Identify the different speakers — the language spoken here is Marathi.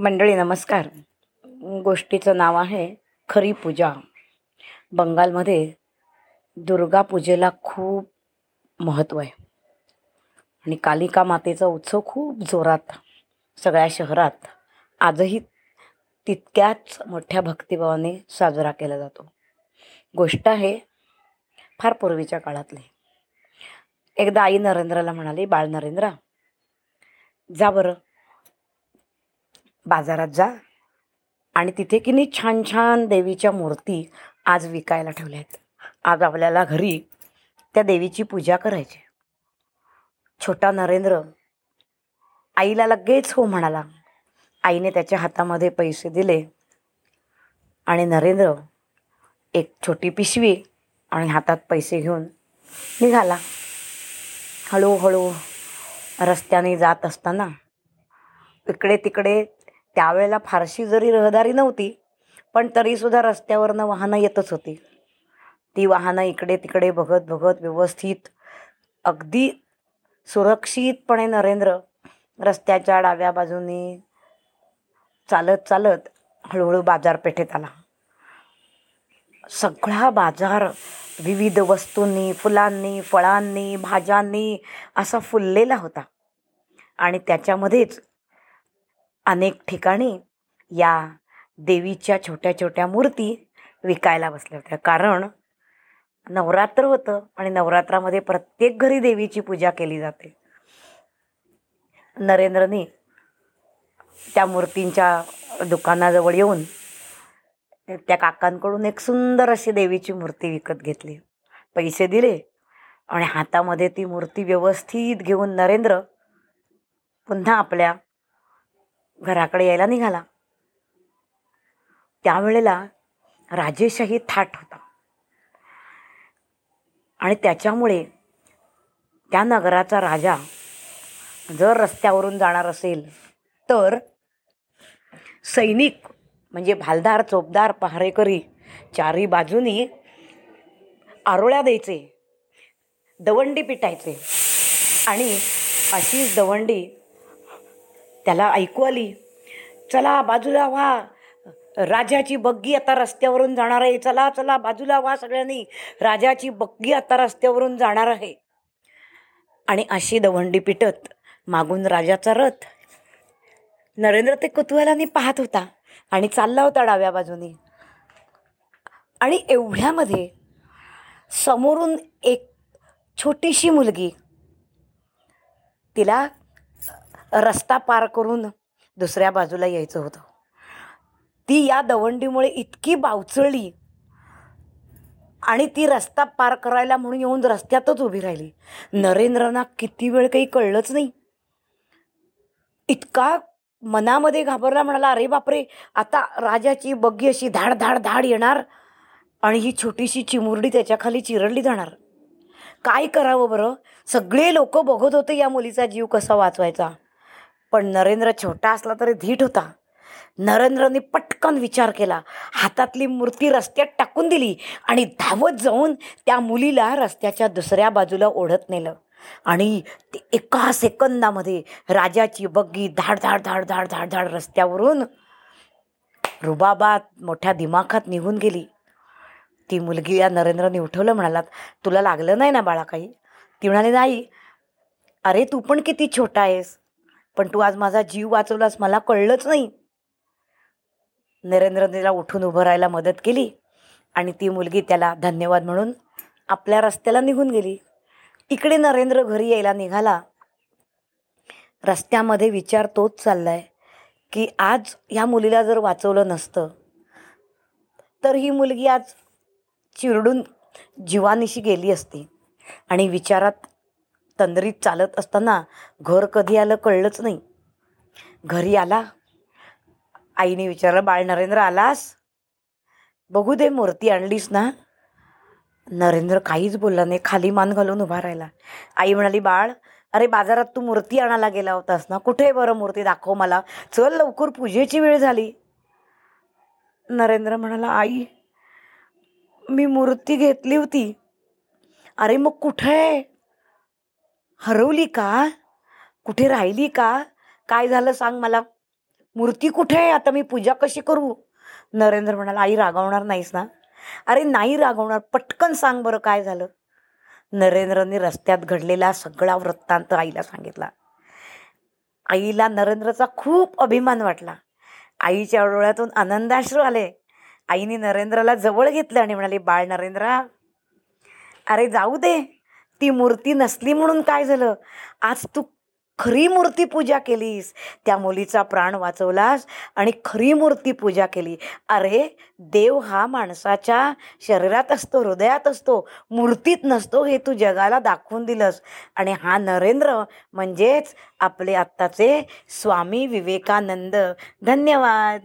Speaker 1: मंडळी नमस्कार. गोष्टीचं नाव आहे खरी पूजा. बंगालमध्ये दुर्गा पूजेला खूप महत्त्व आहे. आणि कालिका मातेचा उत्सव खूप जोरात सगळ्या शहरात आजही तितक्याच मोठ्या भक्तिभावाने साजरा केला जातो. गोष्ट आहे फार पूर्वीच्या काळातली. एकदा आई नरेंद्रला म्हणाली बाळ नरेंद्र जा बरं बाजारात जा. आणि तिथे की नाही छान छान देवीच्या मूर्ती आज विकायला ठेवल्या आहेत आज आपल्याला घरी त्या देवीची पूजा करायची. छोटा नरेंद्र आईला लगेच हो म्हणाला. आईने त्याच्या हातामध्ये पैसे दिले. आणि नरेंद्र एक छोटी पिशवी आणि हातात पैसे घेऊन निघाला. हळूहळू रस्त्याने जात असताना इकडे तिकडे त्यावेळेला फारशी जरी रहदारी नव्हती पण तरीसुद्धा रस्त्यावरनं वाहनं येतच होती. ती वाहनं इकडे तिकडे बघत बघत व्यवस्थित अगदी सुरक्षितपणे नरेंद्र रस्त्याच्या डाव्या बाजूनी चालत चालत हळूहळू बाजारपेठेत आला. सगळा बाजार विविध वस्तूंनी फुलांनी फळांनी भाज्यांनी असा फुललेला होता. आणि त्याच्यामध्येच अनेक ठिकाणी या देवीच्या छोट्या छोट्या मूर्ती विकायला बसल्या होत्या. कारण नवरात्र होतं आणि नवरात्रामध्ये प्रत्येक घरी देवीची पूजा केली जाते. नरेंद्रने त्या मूर्तींच्या दुकानाजवळ येऊन त्या काकांकडून एक सुंदर अशी देवीची मूर्ती विकत घेतली. पैसे दिले आणि हातामध्ये ती मूर्ती व्यवस्थित घेऊन नरेंद्र पुन्हा आपल्या घराकडे यायला निघाला. त्यावेळेला राजेशाही थाट होता. आणि त्याच्यामुळे त्या नगराचा राजा जर रस्त्यावरून जाणार असेल तर सैनिक म्हणजे भालदार चोपदार पहारेकरी चारी बाजूनी आरोळ्या द्यायचे दवंडी पिटायचे. आणि अशीच दवंडी त्याला ऐकू आली. चला बाजूला व्हा. राजाची बग्गी आता रस्त्यावरून जाणार आहे. चला चला बाजूला व्हा सगळ्यांनी. राजाची बग्गी आता रस्त्यावरून जाणार आहे. आणि अशी दवंडी पिटत मागून राजाचा रथ. नरेंद्र ते कुतूहलाने पाहत होता आणि चालला होता डाव्या बाजूनी. आणि एवढ्यामध्ये समोरून एक छोटीशी मुलगी तिला रस्ता पार करून दुसऱ्या बाजूला यायचं होतं. ती या दवंडीमुळे इतकी बावचळली आणि ती रस्ता पार करायला म्हणून येऊन रस्त्यातच उभी राहिली. नरेंद्रना किती वेळ काही कळलंच नाही. इतका मनामध्ये घाबरला म्हणाला अरे बापरे आता राजाची बग्गी अशी धाड धाड धाड येणार आणि ही छोटीशी चिमुरडी त्याच्याखाली चिरडली जाणार. काय करावं बरं? सगळे लोक बघत होते या मुलीचा जीव कसा वाचवायचा. पण नरेंद्र छोटा असला तरी धीट होता. नरेंद्रने पटकन विचार केला. हातातली मूर्ती रस्त्यात टाकून दिली आणि धावत जाऊन त्या मुलीला रस्त्याच्या दुसऱ्या बाजूला ओढत नेलं. आणि ते एका सेकंदामध्ये राजाची बग्गी धाड धाड धाड धाड धाड धाड रस्त्यावरून रुबाबात मोठ्या दिमाखात निघून गेली. ती मुलगी या नरेंद्रने उठवलं म्हणालात तुला लागलं नाही ना बाळा काही ती म्हणाली नाही. अरे तू पण किती छोटा आहेस. पण तू आज माझा जीव वाचवलास मला कळलंच नाही. नरेंद्रनीला उठून उभं राहायला मदत केली आणि ती मुलगी त्याला धन्यवाद म्हणून आपल्या रस्त्याला निघून गेली. इकडे नरेंद्र घरी यायला निघाला. रस्त्यामध्ये विचार तोच चाललाय की आज ह्या मुलीला जर वाचवलं नसतं तर ही मुलगी आज चिरडून जीवानिशी गेली असती आणि विचारात तंद्रीत चालत असताना घर कधी आलं कळलंच नाही. घरी आला. आईने विचारलं बाळ नरेंद्र आलास? बघू दे मूर्ती आणलीस ना. नरेंद्र काहीच बोलला नाही खाली मान घालून उभा राहिला. आई म्हणाली बाळ अरे बाजारात तू मूर्ती आणायला गेला होतास ना? कुठे बरं मूर्ती? दाखव मला. चल लवकर पूजेची वेळ झाली. नरेंद्र म्हणाला आई मी मूर्ती घेतली होती. अरे मग कुठे आहे? हरवली का? कुठे राहिली का? काय झालं सांग मला. मूर्ती कुठे आहे? आता मी पूजा कशी करू? नरेंद्र म्हणाला आई रागावणार नाहीस ना? अरे नाही रागवणार. पटकन सांग बरं काय झालं. नरेंद्रने रस्त्यात घडलेला सगळा वृत्तांत आईला सांगितला. आईला नरेंद्रचा खूप अभिमान वाटला. आईच्या डोळ्यातून आनंदाश्रू आले. आईने नरेंद्रला जवळ घेतलं आणि म्हणाली बाळ नरेंद्रा अरे जाऊ दे. ती मूर्ती नसली म्हणून काय झालं? आज तू खरी मूर्ती पूजा केलीस. त्या मुलीचा प्राण वाचवलास आणि खरी मूर्ती पूजा केली. अरे देव हा माणसाच्या शरीरात असतो हृदयात असतो मूर्तीत नसतो हे तू जगाला दाखवून दिलंस. आणि हा नरेंद्र म्हणजेच आपले आत्ताचे स्वामी विवेकानंद. धन्यवाद.